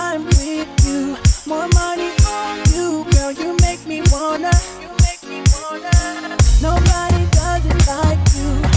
time with you, more money on you, girl. You make me wanna. You make me wanna. Nobody does it like you.